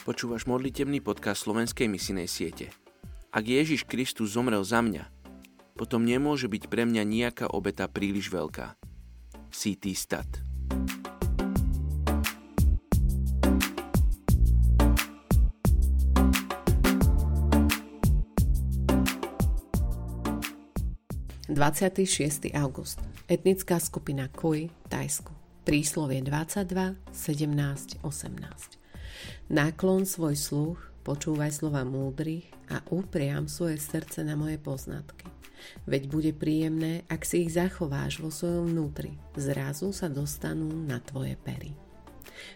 Počúvaš modlitebný podcast slovenskej misinej siete. Ak Ježiš Kristus zomrel za mňa, potom nemôže byť pre mňa nejaká obeta príliš veľká. CT Stat. ...26. august. Etnická skupina Kui, Tajsku. Príslovie 22, 17, 18. Náklon svoj sluch, počúvaj slova múdrych a upriam svoje srdce na moje poznatky. Veď bude príjemné, ak si ich zachováš vo svojom vnútri. Zrazu sa dostanú na tvoje pery.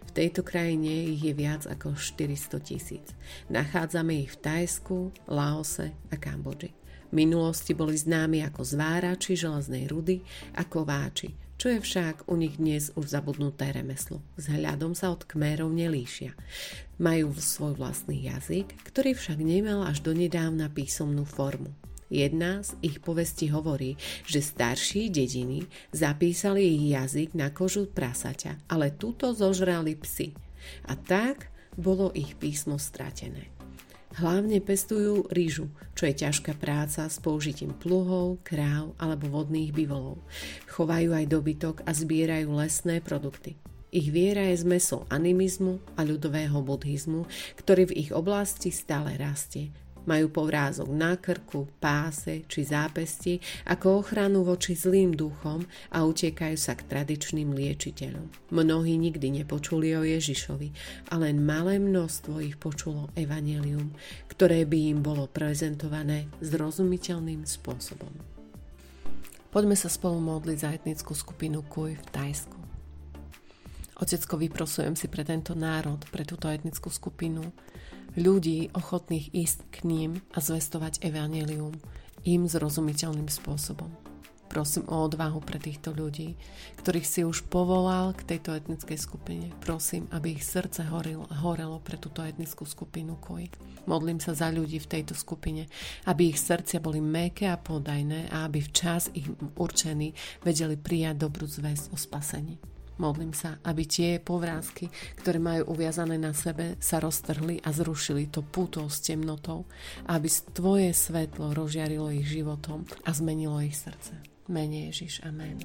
V tejto krajine ich je viac ako 400 tisíc. Nachádzame ich v Tajsku, Laose a Kambodži. V minulosti boli známi ako zvárači železnej rudy a kováči, čo je však u nich dnes už zabudnuté remeslo. Vzhľadom sa od kmérov nelíšia. Majú svoj vlastný jazyk, ktorý však nemal až donedávna písomnú formu. Jedna z ich povesti hovorí, že starší dediny zapísali ich jazyk na kožu prasaťa, ale túto zožrali psy. A tak bolo ich písmo stratené. Hlavne pestujú rýžu, čo je ťažká práca s použitím pluhov, kráv alebo vodných bivolov. Chovajú aj dobytok a zbierajú lesné produkty. Ich viera je zmesou animizmu a ľudového buddhizmu, ktorý v ich oblasti stále rastie majú povrázok na krku, páse či zápesti ako ochranu voči zlým duchom a utekajú sa k tradičným liečiteľom. Mnohí nikdy nepočuli o Ježišovi a len malé množstvo ich počulo evanelium, ktoré by im bolo prezentované zrozumiteľným spôsobom. Poďme sa spolu modliť za etnickú skupinu Kuj v Tajsku. Otecko, vyprosujem si pre tento národ, pre túto etnickú skupinu, ľudí ochotných ísť k ním a zvestovať evanelium im zrozumiteľným spôsobom. Prosím o odvahu pre týchto ľudí, ktorých si už povolal k tejto etnickej skupine. Prosím, aby ich srdce horilo, horelo pre túto etnickú skupinu Koj. Modlím sa za ľudí v tejto skupine, aby ich srdcia boli meké a podajné a aby včas ich určení vedeli prijať dobrú zväz o spasení. Modlím sa, aby tie povrázky, ktoré majú uviazané na sebe, sa roztrhli a zrušili to puto s temnotou, aby tvoje svetlo rozžiarilo ich životom a zmenilo ich srdce. Mene Ježiš. Amen.